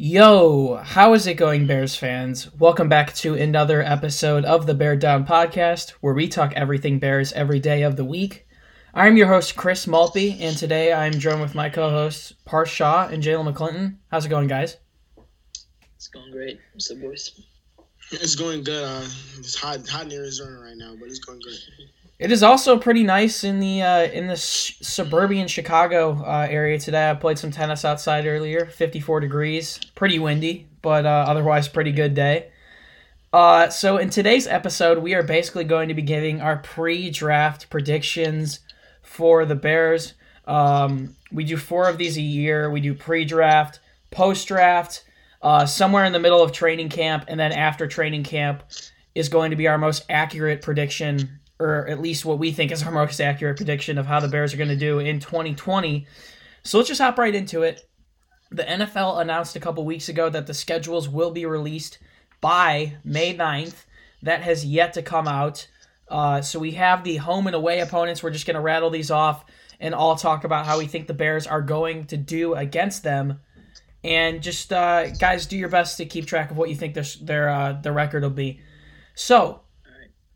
Yo, how is it going, Bears fans? Welcome back to another episode of the Bear Down Podcast, where we talk everything Bears every day of the week. I'm your host, Chris Maltby, and today I'm joined with my co hosts, Parth Shaw and Jalen McClinton. How's it going, guys? It's going great. What's up, boys? It's going good. Uh, it's hot, hot in Arizona right now, but it's going good. It is also pretty nice in the uh, in the suburban Chicago uh, area today. I played some tennis outside earlier. 54 degrees, pretty windy, but uh, otherwise pretty good day. Uh, so in today's episode, we are basically going to be giving our pre-draft predictions for the Bears. Um, we do four of these a year. We do pre-draft, post-draft, uh, somewhere in the middle of training camp, and then after training camp is going to be our most accurate prediction or at least what we think is our most accurate prediction of how the Bears are going to do in 2020. So let's just hop right into it. The NFL announced a couple weeks ago that the schedules will be released by May 9th. That has yet to come out. Uh, so we have the home and away opponents. We're just going to rattle these off and all talk about how we think the Bears are going to do against them. And just uh, guys, do your best to keep track of what you think their their uh, their record will be. So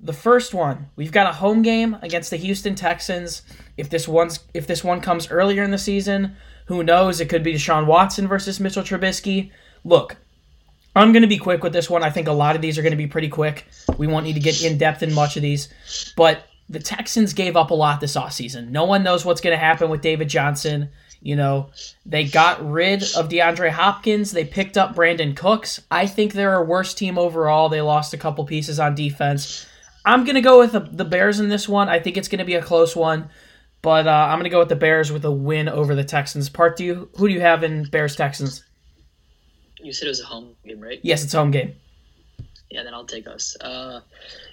the first one, we've got a home game against the Houston Texans. If this one's if this one comes earlier in the season, who knows? It could be Deshaun Watson versus Mitchell Trubisky. Look, I'm going to be quick with this one. I think a lot of these are going to be pretty quick. We won't need to get in depth in much of these, but the Texans gave up a lot this offseason. No one knows what's going to happen with David Johnson. You know, they got rid of DeAndre Hopkins. They picked up Brandin Cooks. I think they're a worse team overall. They lost a couple pieces on defense. I'm gonna go with the, the Bears in this one. I think it's gonna be a close one, but uh, I'm gonna go with the Bears with a win over the Texans. Parth, do you who do you have in Bears Texans? You said it was a home game, right? Yes, it's a home game. Yeah, then I'll take us. Uh,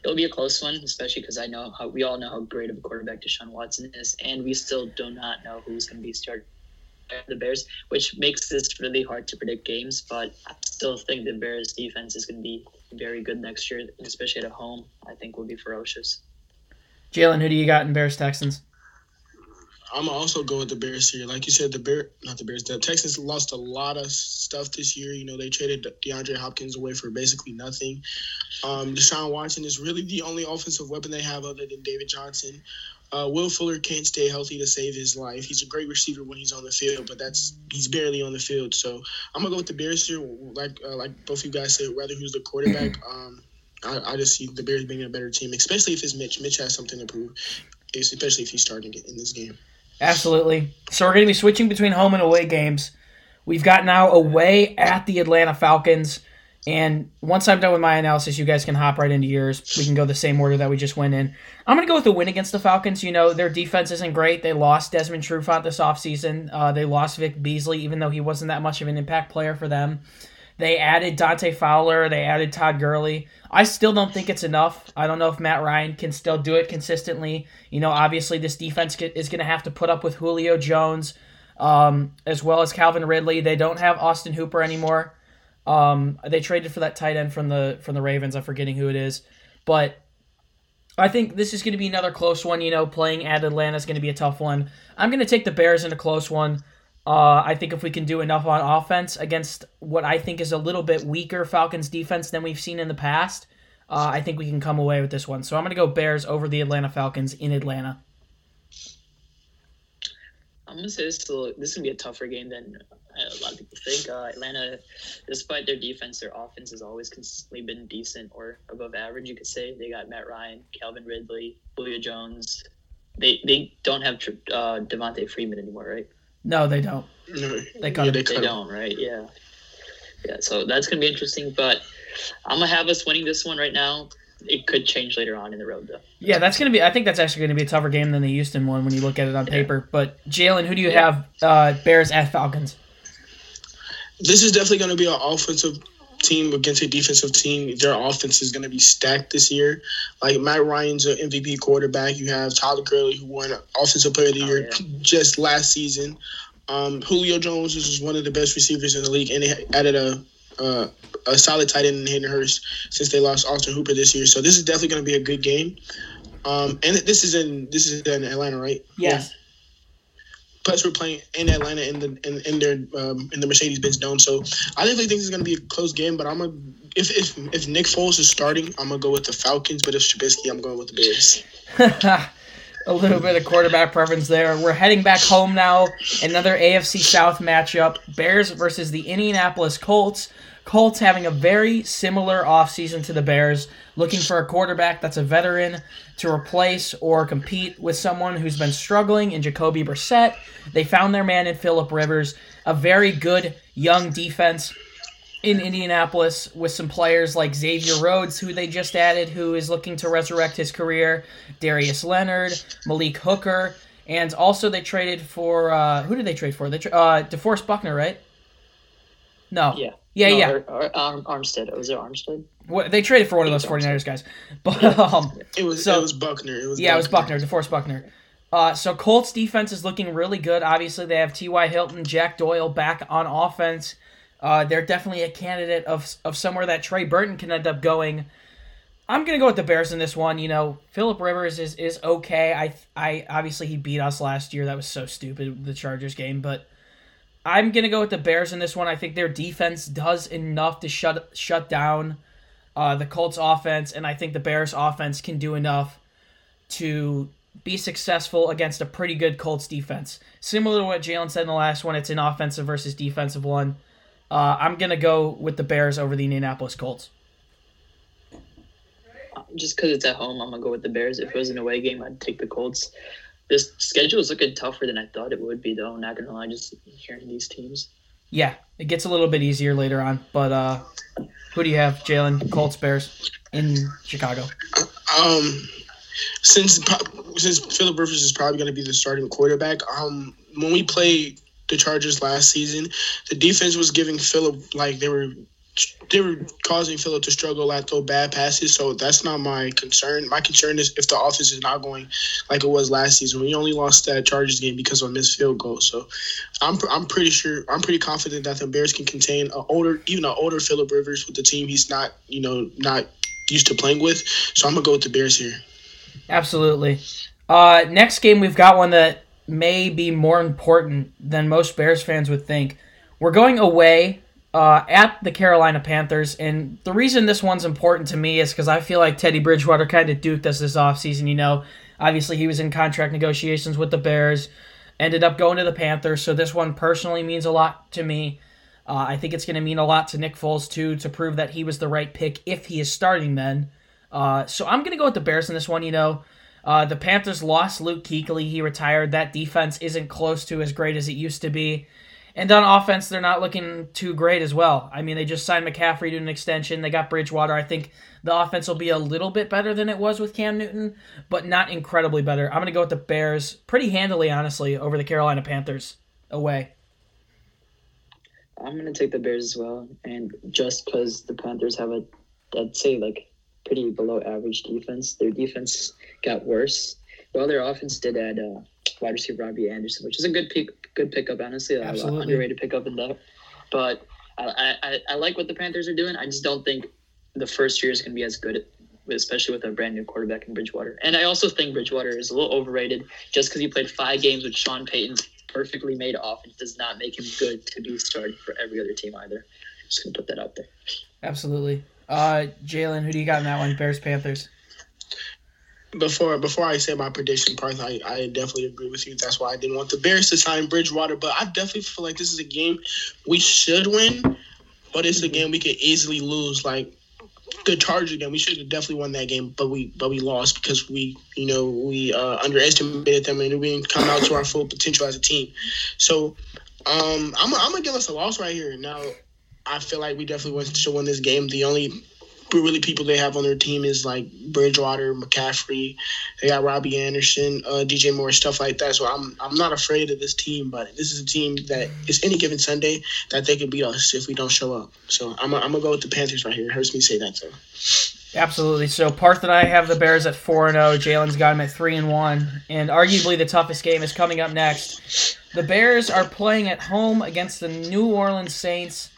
it'll be a close one, especially because I know how we all know how great of a quarterback Deshaun Watson is, and we still do not know who's going to be starting the Bears, which makes this really hard to predict games. But still think the Bears defense is going to be very good next year, especially at home. I think will be ferocious. Jalen, who do you got in Bears Texans? I'm gonna also go with the Bears here. Like you said, the Bear, not the Bears. The Texans lost a lot of stuff this year. You know, they traded DeAndre Hopkins away for basically nothing. Um, Deshaun Watson is really the only offensive weapon they have other than David Johnson. Uh, Will Fuller can't stay healthy to save his life. He's a great receiver when he's on the field, but that's he's barely on the field. So I'm gonna go with the Bears here. Like uh, like both of you guys said, rather who's the quarterback. Um, I, I, just see the Bears being a better team, especially if it's Mitch. Mitch has something to prove, especially if he's starting in this game. Absolutely. So we're gonna be switching between home and away games. We've got now away at the Atlanta Falcons. And once I'm done with my analysis, you guys can hop right into yours. We can go the same order that we just went in. I'm going to go with the win against the Falcons. You know, their defense isn't great. They lost Desmond Trufant this offseason. Uh, they lost Vic Beasley, even though he wasn't that much of an impact player for them. They added Dante Fowler. They added Todd Gurley. I still don't think it's enough. I don't know if Matt Ryan can still do it consistently. You know, obviously, this defense is going to have to put up with Julio Jones um, as well as Calvin Ridley. They don't have Austin Hooper anymore. Um, they traded for that tight end from the from the Ravens. I'm forgetting who it is, but I think this is going to be another close one. You know, playing at Atlanta is going to be a tough one. I'm going to take the Bears in a close one. Uh, I think if we can do enough on offense against what I think is a little bit weaker Falcons defense than we've seen in the past, uh, I think we can come away with this one. So I'm going to go Bears over the Atlanta Falcons in Atlanta. I'm gonna say this is, a, this is gonna be a tougher game than a lot of people think. Uh, Atlanta, despite their defense, their offense has always consistently been decent or above average. You could say they got Matt Ryan, Calvin Ridley, Julio Jones. They they don't have uh, Devonta Freeman anymore, right? No, they don't. No, they, cut yeah, they, they don't, right? Yeah, yeah. So that's gonna be interesting. But I'm gonna have us winning this one right now it could change later on in the road, though. Yeah, that's gonna be. I think that's actually gonna be a tougher game than the Houston one when you look at it on yeah. paper. But Jalen, who do you yeah. have? Uh, Bears at Falcons. This is definitely going to be an offensive team against a defensive team. Their offense is going to be stacked this year. Like Matt Ryan's an MVP quarterback. You have Tyler Gurley, who won Offensive Player of the oh, Year yeah. just last season. Um, Julio Jones is one of the best receivers in the league, and they added a uh, a solid tight end in Hayden Hurst since they lost Austin Hooper this year. So this is definitely going to be a good game. Um, and this is in this is in Atlanta, right? Yes. plus we're playing in Atlanta in the in, in their um, in the Mercedes Benz Dome. So I definitely think it's going to be a close game. But I'm gonna if if if Nick Foles is starting, I'm gonna go with the Falcons. But if Trubisky, I'm going with the Bears. a little bit of quarterback preference there. We're heading back home now. Another AFC South matchup: Bears versus the Indianapolis Colts. Colts having a very similar offseason to the Bears, looking for a quarterback that's a veteran to replace or compete with someone who's been struggling in Jacoby Brissett. They found their man in Philip Rivers, a very good young defense in Indianapolis with some players like Xavier Rhodes, who they just added, who is looking to resurrect his career, Darius Leonard, Malik Hooker, and also they traded for uh, who did they trade for? They tra- uh, DeForest Buckner, right? No. Yeah. Yeah, No, yeah. Ar- Ar- Arm- Armstead. Was it Armstead? What, they traded for one of those 49ers guys. But um, It was So- it was Buckner. It was yeah, it was Buckner, DeForest Buckner. Uh, so Colts defense is looking really good. Obviously, they have T.Y. Hilton, Jack Doyle back on offense. Uh, they're definitely a candidate of of somewhere that Trey Burton can end up going. I'm gonna go with the Bears in this one. You know, Philip Rivers is is okay. I I obviously he beat us last year. That was so stupid the Chargers game, but I'm gonna go with the Bears in this one. I think their defense does enough to shut shut down uh, the Colts offense, and I think the Bears offense can do enough to be successful against a pretty good Colts defense. Similar to what Jalen said in the last one, it's an offensive versus defensive one. Uh, I'm gonna go with the Bears over the Indianapolis Colts. Just because it's at home, I'm gonna go with the Bears. If it was an away game, I'd take the Colts. This schedule is looking tougher than I thought it would be, though. Not gonna lie, just hearing these teams. Yeah, it gets a little bit easier later on, but uh, who do you have, Jalen? Colts, Bears in Chicago. Um, since since Philip Rivers is probably going to be the starting quarterback, um, when we played the Chargers last season, the defense was giving Philip like they were they were causing Philip to struggle at throw bad passes. So that's not my concern. My concern is if the offense is not going like it was last season. We only lost that Chargers game because of a missed field goal. So I'm I'm pretty sure I'm pretty confident that the Bears can contain an older even an older Philip Rivers with the team he's not you know not used to playing with. So I'm gonna go with the Bears here. Absolutely. Uh, next game, we've got one that may be more important than most Bears fans would think. We're going away uh, at the Carolina Panthers, and the reason this one's important to me is because I feel like Teddy Bridgewater kind of duped us this offseason. You know, obviously he was in contract negotiations with the Bears, ended up going to the Panthers, so this one personally means a lot to me. Uh, I think it's going to mean a lot to Nick Foles, too, to prove that he was the right pick if he is starting then. Uh, so I'm going to go with the Bears in this one. You know, uh, the Panthers lost Luke Kuechly. He retired. That defense isn't close to as great as it used to be. And on offense, they're not looking too great as well. I mean, they just signed McCaffrey to an extension. They got Bridgewater. I think the offense will be a little bit better than it was with Cam Newton, but not incredibly better. I'm going to go with the Bears pretty handily, honestly, over the Carolina Panthers away. I'm gonna take the Bears as well, and just because the Panthers have a, I'd say like pretty below average defense. Their defense got worse, while their offense did add uh, wide receiver Robbie Anderson, which is a good pick, good pickup. Honestly, a Absolutely. underrated pickup in that. But I, I, I like what the Panthers are doing. I just don't think the first year is gonna be as good. Especially with a brand new quarterback in Bridgewater, and I also think Bridgewater is a little overrated. Just because he played five games with Sean Payton's perfectly made offense does not make him good to be starting for every other team either. Just gonna put that out there. Absolutely. Uh, Jalen, who do you got in that one? Bears, Panthers. Before before I say my prediction, Parth, I, I definitely agree with you. That's why I didn't want the Bears to sign Bridgewater, but I definitely feel like this is a game we should win, but it's a game we could easily lose. Like the Chargers game, we should have definitely won that game, but we but we lost because we you know we uh, underestimated them and we didn't come out to our full potential as a team. So um, I'm I'm gonna give us a loss right here. Now I feel like we definitely want to win this game. The only really people they have on their team is like Bridgewater, McCaffrey. They got Robbie Anderson, uh, DJ Moore, stuff like that. So I'm I'm not afraid of this team, but this is a team that is any given Sunday that they could beat us if we don't show up. So I'm I'm gonna go with the Panthers right here. It hurts me to say that though. Absolutely. So Parth and I have the Bears at four and zero. Jalen's got them at three and one. And arguably the toughest game is coming up next. The Bears are playing at home against the New Orleans Saints.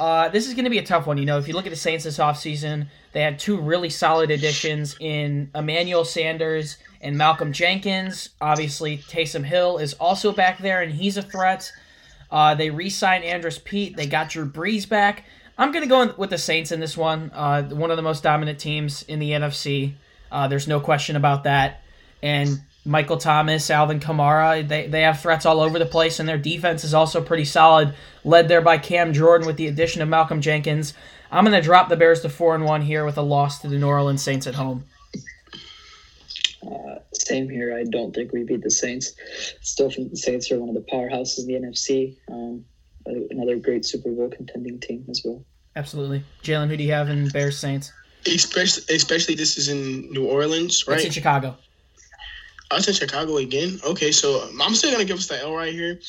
Uh, this is going to be a tough one. You know, if you look at the Saints this offseason, they had two really solid additions in Emmanuel Sanders and Malcolm Jenkins. Obviously, Taysom Hill is also back there, and he's a threat. Uh, they re signed Andrus Peat. They got Drew Brees back. I'm going to go with the Saints in this one. Uh, one of the most dominant teams in the NFC. Uh, there's no question about that. And Michael Thomas, Alvin Kamara, they, they have threats all over the place, and their defense is also pretty solid, led there by Cam Jordan with the addition of Malcolm Jenkins. I'm going to drop the Bears to 4 and 1 here with a loss to the New Orleans Saints at home. Uh, same here. I don't think we beat the Saints. Still think the Saints are one of the powerhouses in the NFC. Um, another great Super Bowl contending team as well. Absolutely. Jalen, who do you have in Bears Saints? Especially, especially this is in New Orleans, right? It's in Chicago. It's in Chicago again. Okay, so I'm still gonna give us the L right here.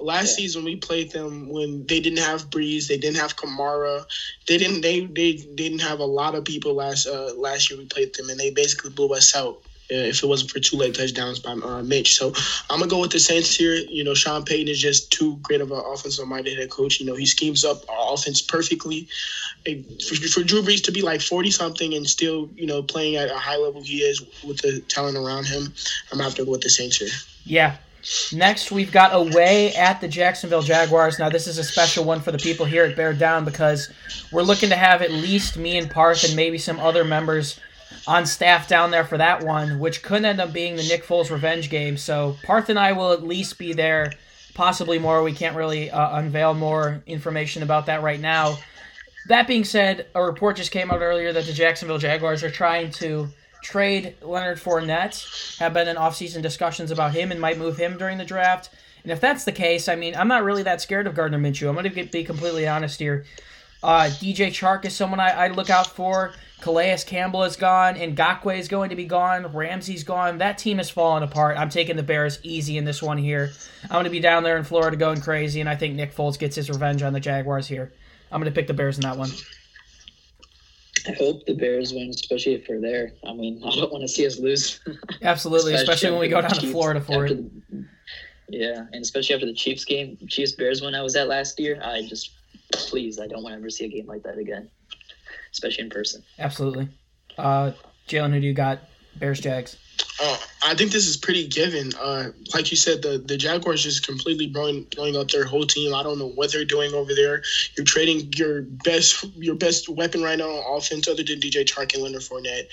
Last yeah. season we played them when they didn't have Brees, they didn't have Kamara, they didn't they they didn't have a lot of people last uh last year we played them and they basically blew us out if it wasn't for two late touchdowns by uh, Mitch. So I'm gonna go with the Saints here. You know, Sean Payton is just too great of an offensive minded head coach. You know, he schemes up our offense perfectly. For, for Drew Brees to be like 40 something and still, you know, playing at a high level he is with the talent around him, I'm gonna have to go with the Saints here. Yeah. Next, we've got away at the Jacksonville Jaguars. Now, this is a special one for the people here at Bear Down because we're looking to have at least me and Parth and maybe some other members on staff down there for that one, which could end up being the Nick Foles revenge game. So Parth and I will at least be there, possibly more. We can't really uh, unveil more information about that right now. That being said, a report just came out earlier that the Jacksonville Jaguars are trying to trade Leonard Fournette, have been in offseason discussions about him and might move him during the draft. And if that's the case, I mean, I'm not really that scared of Gardner Minshew. I'm going to be completely honest here. Uh, DJ Chark is someone I, I look out for. Calais Campbell is gone, and Ngakoue is going to be gone. Ramsey's gone. That team is falling apart. I'm taking the Bears easy in this one here. I'm going to be down there in Florida going crazy, and I think Nick Foles gets his revenge on the Jaguars here. I'm going to pick the Bears in that one. I hope the Bears win, especially if we're there. I mean, I don't want to see us lose. Absolutely, especially, especially when we go down to Florida for it. The, yeah, and especially after the Chiefs game, Chiefs Bears one I was at last year, I just please, I don't want to ever see a game like that again especially in person. Absolutely. Uh, Jalen, who do you got? Bears, Jags. Uh, I think this is pretty given. Uh, like you said, the, the Jaguars just completely blowing blowing up their whole team. I don't know what they're doing over there. You're trading your best your best weapon right now on offense, other than DJ Chark and Leonard Fournette.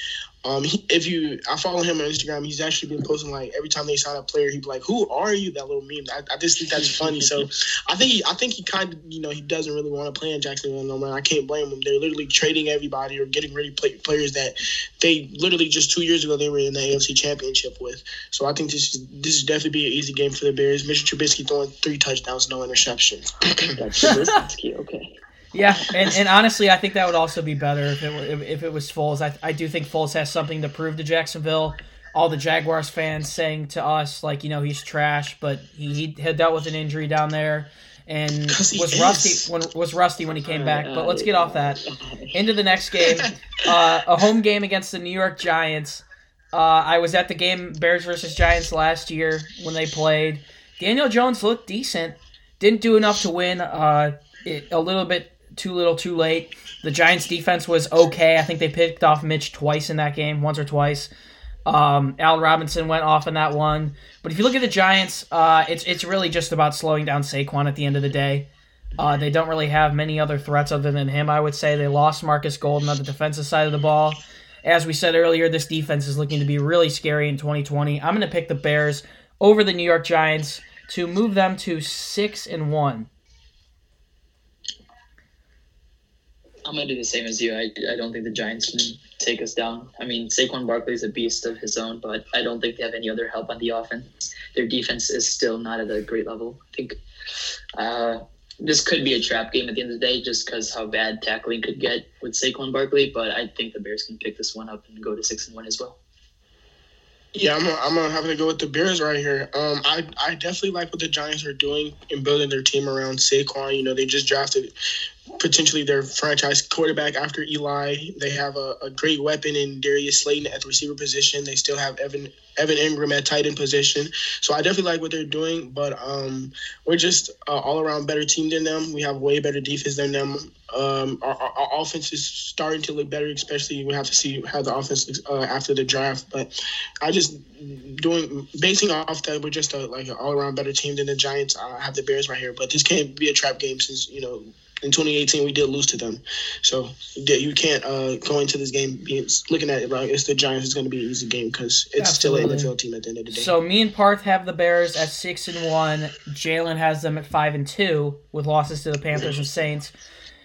Um, he, if you, I follow him on Instagram. He's actually been posting like every time they sign a player, he'd be like, "Who are you?" That little meme. I, I just think that's funny. So, I think he, I think he kind of, you know, he doesn't really want to play in Jacksonville no more. I can't blame him. They're literally trading everybody or getting ready play, players that they literally just two years ago they were in the AFC Championship with. So I think this is this is definitely be an easy game for the Bears. Mitchell Trubisky throwing three touchdowns, no interceptions. that's Trubisky. Okay. Yeah, and, and honestly, I think that would also be better if it if, if it was Foles. I, I do think Foles has something to prove to Jacksonville. All the Jaguars fans saying to us like, you know, he's trash, but he, he had dealt with an injury down there and was is. rusty when was rusty when he came back. But let's get off that. Into the next game, uh, a home game against the New York Giants. Uh, I was at the game Bears versus Giants last year when they played. Daniel Jones looked decent. Didn't do enough to win. Uh, it, a little bit too little, too late. The Giants' defense was okay. I think they picked off Mitch twice in that game, once or twice. Um, Al Robinson went off in that one. But if you look at the Giants, uh, it's it's really just about slowing down Saquon at the end of the day. Uh, they don't really have many other threats other than him. I would say they lost Marcus Golden on the defensive side of the ball. As we said earlier, this defense is looking to be really scary in 2020. I'm going to pick the Bears over the New York Giants to move them to six and one. I'm gonna do the same as you. I, I don't think the Giants can take us down. I mean, Saquon Barkley is a beast of his own, but I don't think they have any other help on the offense. Their defense is still not at a great level. I think uh, this could be a trap game at the end of the day, just because how bad tackling could get with Saquon Barkley. But I think the Bears can pick this one up and go to six and one as well. Yeah, I'm I'm gonna have to go with the Bears right here. Um, I I definitely like what the Giants are doing in building their team around Saquon. You know, they just drafted potentially their franchise quarterback after Eli. They have a, a, great weapon in Darius Slayton at the receiver position. They still have Evan Evan Engram at tight end position. So I definitely like what they're doing, but um, we're just uh, all around better team than them. We have way better defense than them. Um, our, our, our, offense is starting to look better, especially we have to see how the offense looks uh, after the draft. But I just doing basing off that we're just a, like an all around better team than the Giants. I have the Bears right here, but this can't be a trap game since you know in 2018 we did lose to them. So you can't uh, go into this game being, looking at it like it's the Giants. It's going to be an easy game because it's Absolutely. still an NFL team at the end of the day. So me and Parth have the Bears at six and one. Jalen has them at five and two with losses to the Panthers and Saints.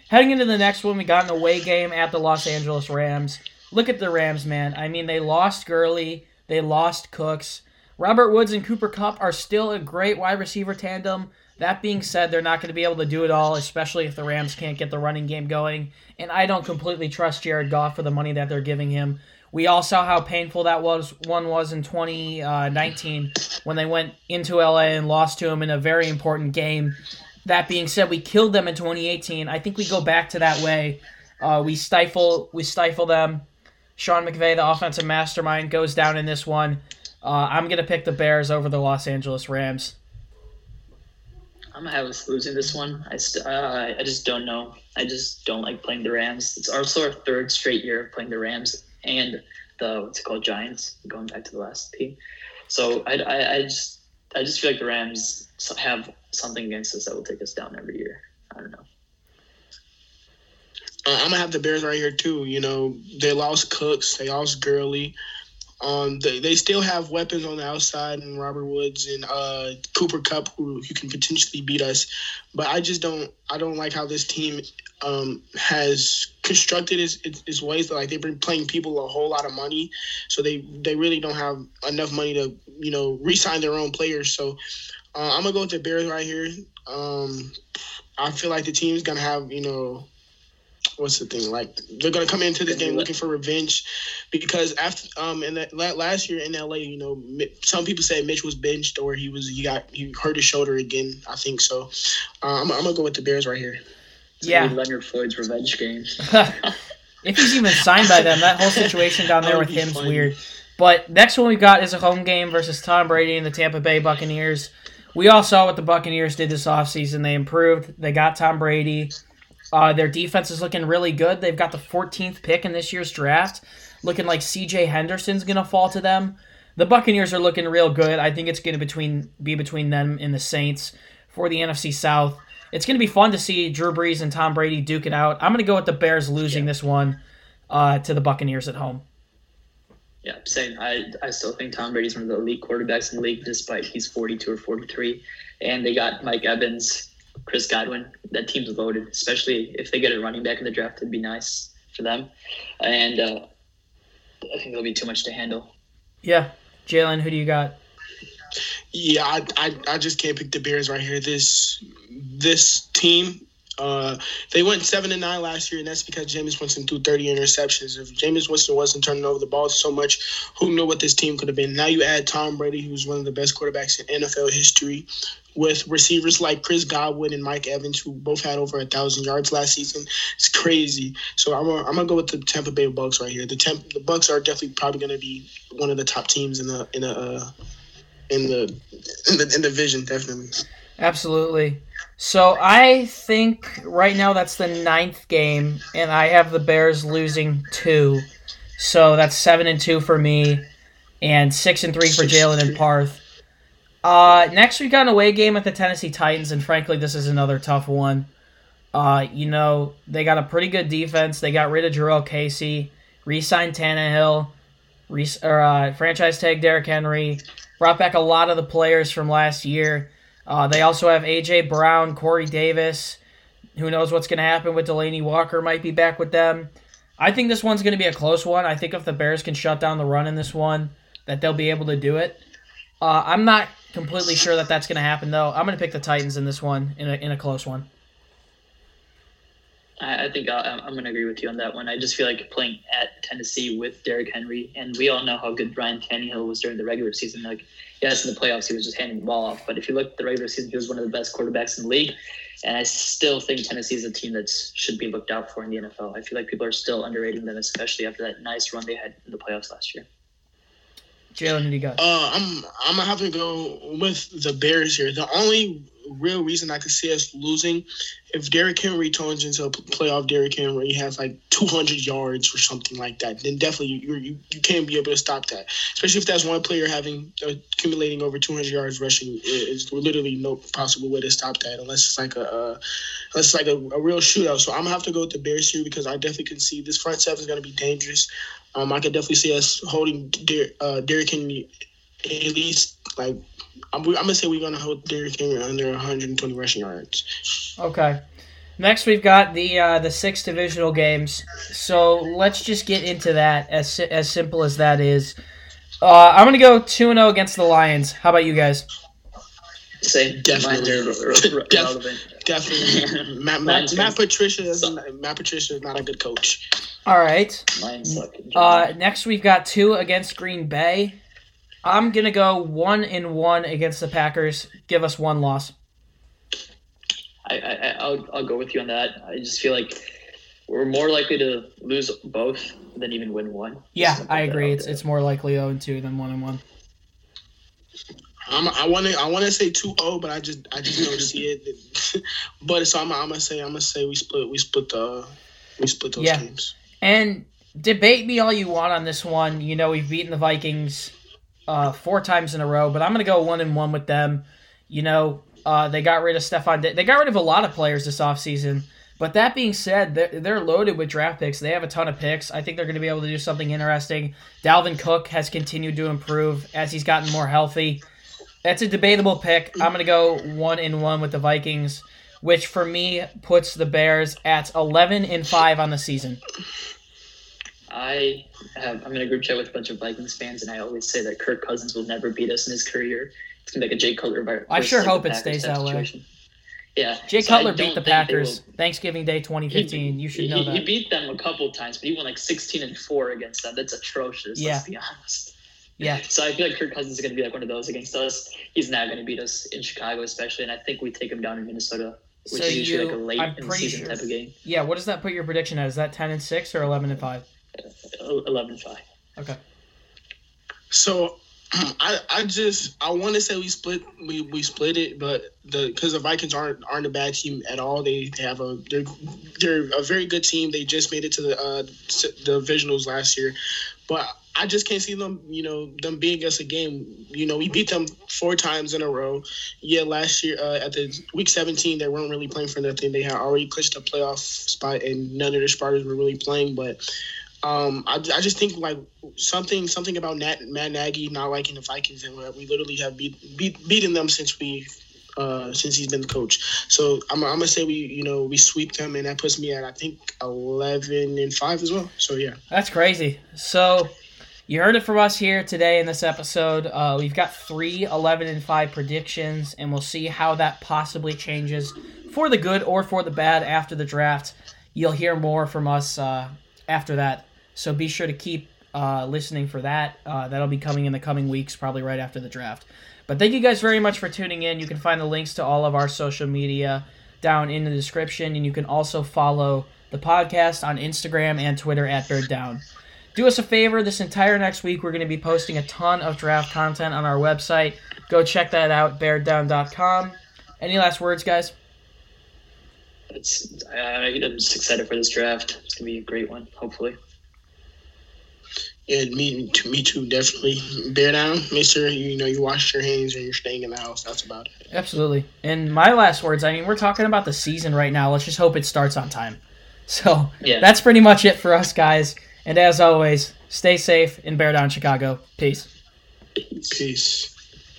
Heading into the next one, we got an away game at the Los Angeles Rams. Look at the Rams, man. I mean, they lost Gurley, they lost Cooks. Robert Woods and Cooper Kupp are still a great wide receiver tandem that being said, they're not going to be able to do it all, especially if the Rams can't get the running game going. And I don't completely trust Jared Goff for the money that they're giving him. We all saw how painful that was one was in 2019 when they went into LA and lost to him in a very important game. That being said, we killed them in 2018. I think we go back to that way. Uh, we stifle we stifle them. Sean McVay, the offensive mastermind, goes down in this one. Uh, I'm gonna pick the Bears over the Los Angeles Rams. I'm gonna have us losing this one. I st- uh, I just don't know. I just don't like playing the Rams. It's also our third straight year of playing the Rams and the what's it called Giants. Going back to the last team, So I, I, I just I just feel like the Rams have something against us that will take us down every year. I don't know. Uh, I'm gonna have the Bears right here too. You know, they lost Cooks, they lost Gurley. Um, they, they still have weapons on the outside and Robert Woods and uh, Cooper Kupp who, who can potentially beat us, but I just don't I don't like how this team um, has constructed its, its, its ways. Like they've been playing people a whole lot of money, so they they really don't have enough money to you know re-sign their own players. So uh, I'm gonna go with the Bears right here. Um, I feel like the team's gonna have you know what's the thing like they're gonna come into this game looking for revenge because after um in that last year in LA, you know, some people say Mitch was benched or he was he got he hurt his shoulder again. I think so. Uh, I'm, I'm gonna go with the Bears right here. It's yeah, Leonard Floyd's revenge game. if he's even signed by them, that whole situation down there with him's funny. weird. But next one we got is a home game versus Tom Brady and the Tampa Bay Buccaneers. We all saw what the Buccaneers did this offseason. They improved. They got Tom Brady. Uh, their defense is looking really good. They've got the 14th pick in this year's draft, looking like C.J. Henderson's going to fall to them. The Buccaneers are looking real good. I think it's going to between be between them and the Saints for the NFC South. It's going to be fun to see Drew Brees and Tom Brady duke it out. I'm going to go with the Bears losing yeah. this one uh, to the Buccaneers at home. Yeah, same. I, I still think Tom Brady's one of the elite quarterbacks in the league, despite he's 42 or 43. And they got Mike Evans Chris Godwin. That team's loaded, especially if they get a running back in the draft. It'd be nice for them, and uh, I think it'll be too much to handle. Yeah, Jalen, who do you got? Yeah, I, I, I just can't pick the Bears right here. This this team uh, they went seven and nine last year, and that's because Jameis Winston threw 30 interceptions. If Jameis Winston wasn't turning over the ball so much, who knew what this team could have been? Now you add Tom Brady, who's one of the best quarterbacks in NFL history, with receivers like Chris Godwin and Mike Evans, who both had over a thousand yards last season. It's crazy. So I'm gonna, I'm gonna go with the Tampa Bay Bucks right here. The Temp, the Bucks are definitely probably gonna be one of the top teams in the in the uh, in the in the in the division, definitely. Absolutely. So I think right now that's the ninth game, and I have the Bears losing two. So that's seven and two for me, and six and three for Jalen and Parth. Uh, next, we got an away game at the Tennessee Titans, and frankly, this is another tough one. Uh, you know, they got a pretty good defense. They got rid of Jurrell Casey, re-signed Tannehill, re- or, uh, franchise tag Derrick Henry, brought back a lot of the players from last year. Uh, they also have A.J. Brown, Corey Davis. Who knows what's going to happen with Delanie Walker might be back with them. I think this one's going to be a close one. I think if the Bears can shut down the run in this one, that they'll be able to do it. Uh, I'm not completely sure that that's going to happen, though. I'm going to pick the Titans in this one, in a, in a close one. I, I think I, am going to agree with you on that one. I just feel like playing at Tennessee with Derrick Henry, and we all know how good Ryan Tannehill was during the regular season. Like, yes, in the playoffs he was just handing the ball off, but if you look at the regular season, he was one of the best quarterbacks in the league. And I still think Tennessee is a team that should be looked out for in the NFL. I feel like people are still underrating them, especially after that nice run they had in the playoffs last year. Jalen, who do you got? Uh, I'm I'm gonna have to go with the Bears here. The only real reason I could see us losing if Derrick Henry turns into a playoff Derrick Henry, he has like 200 yards or something like that. Then definitely you you you can't be able to stop that. Especially if that's one player having uh, accumulating over 200 yards rushing. Is literally no possible way to stop that unless it's like a uh, unless it's like a, a real shootout. So I'm gonna have to go with the Bears here because I definitely can see this front seven is gonna be dangerous. Um, I could definitely see us holding Der- uh, Derrick Henry at least like I'm, I'm gonna say we're gonna hold Derrick Henry under 120 rushing yards. Okay. Next, we've got the uh, the six divisional games. So let's just get into that. As si- as simple as that is, uh, I'm gonna go two and zero against the Lions. How about you guys? Same. Definitely. Mine are r- r- Def- Definitely, Matt, Matt, Lions Matt Patricia is. Matt Patricia is not a good coach. All right. Mine suck. in Uh, next, we've got two against Green Bay. I'm gonna go one in one against the Packers. Give us one loss. I, I, I- I'll, I'll go with you on that. I just feel like we're more likely to lose both than even win one. Yeah, I agree. It's it's more likely 0 and 2 than 1 and 1. I'm, I want to I want to say 2-0, but I just I just don't see it. but so I'm, I'm gonna say I'm gonna say we split we split the we split those Yeah. games. And debate me all you want on this one. You know, we've beaten the Vikings uh, four times in a row, but I'm going to go 1 and 1 with them. You know, uh, they got rid of Stefon. They got rid of a lot of players this offseason. But that being said, they're, they're loaded with draft picks. They have a ton of picks. I think they're going to be able to do something interesting. Dalvin Cook has continued to improve as he's gotten more healthy. That's a debatable pick. I'm going to go one in one with the Vikings, which for me puts the Bears at 11 and 5 on the season. I have. I'm in a group chat with a bunch of Vikings fans, and I always say that Kirk Cousins will never beat us in his career. It's gonna be like a Jay Cutler. I sure like, hope it stays that way. situation. Yeah, Jay so Cutler beat the Packers Thanksgiving Day 2015. You should he, know he- He beat them a couple times, but he won like 16 and four against them. That's atrocious. Yeah. Let's be honest. Yeah. So I feel like Kirk Cousins is going to be like one of those against us. He's not going to beat us in Chicago, especially, and I think we take him down in Minnesota, which So is usually you- like a late I'm in the season sure- type of game. Yeah, what does that put your prediction at? Is that 10 and 6 or 11 and 5? 11 5. Okay. So I I just I want to say we split we, we split it, but the because the Vikings aren't aren't a bad team at all. They, they have a they're they're a very good team. They just made it to the uh the divisionals last year, but I just can't see them you know them being us a game. You know we beat them four times in a row. Yeah, last year uh, at the week seventeen they weren't really playing for nothing. They had already clinched a playoff spot, and none of their starters were really playing, but. Um, I, I just think like something something about Nat, Matt Nagy not liking the Vikings and we literally have beat, beat beaten them since we uh, since he's been the coach. So I'm, I'm gonna say we you know we sweep them and that puts me at I think 11 and five as well. So yeah, That's crazy. So, you heard it from us here today in this episode. Uh, we've got three 11 and 5 predictions, and we'll see how that possibly changes for the good or for the bad after the draft. You'll hear more from us uh, after that. So, be sure to keep uh, listening for that. Uh, that'll be coming in the coming weeks, probably right after the draft. But thank you guys very much for tuning in. You can find the links to all of our social media down in the description, and you can also follow the podcast on Instagram and Twitter at Bear Down. Do us a favor, this entire next week we're going to be posting a ton of draft content on our website. Go check that out, beardown.com. Any last words, guys? It's, I, I'm just excited for this draft. It's going to be a great one, hopefully. Yeah, me to me too definitely. Bear down. Make sure you, you know you wash your hands and you're staying in the house. That's about it. Absolutely. And my last words, I mean, we're talking about the season right now. Let's just hope it starts on time. So Yeah. that's pretty much it for us, guys. And as always, stay safe and bear down, Chicago. Peace. Peace.